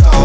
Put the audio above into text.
I'll.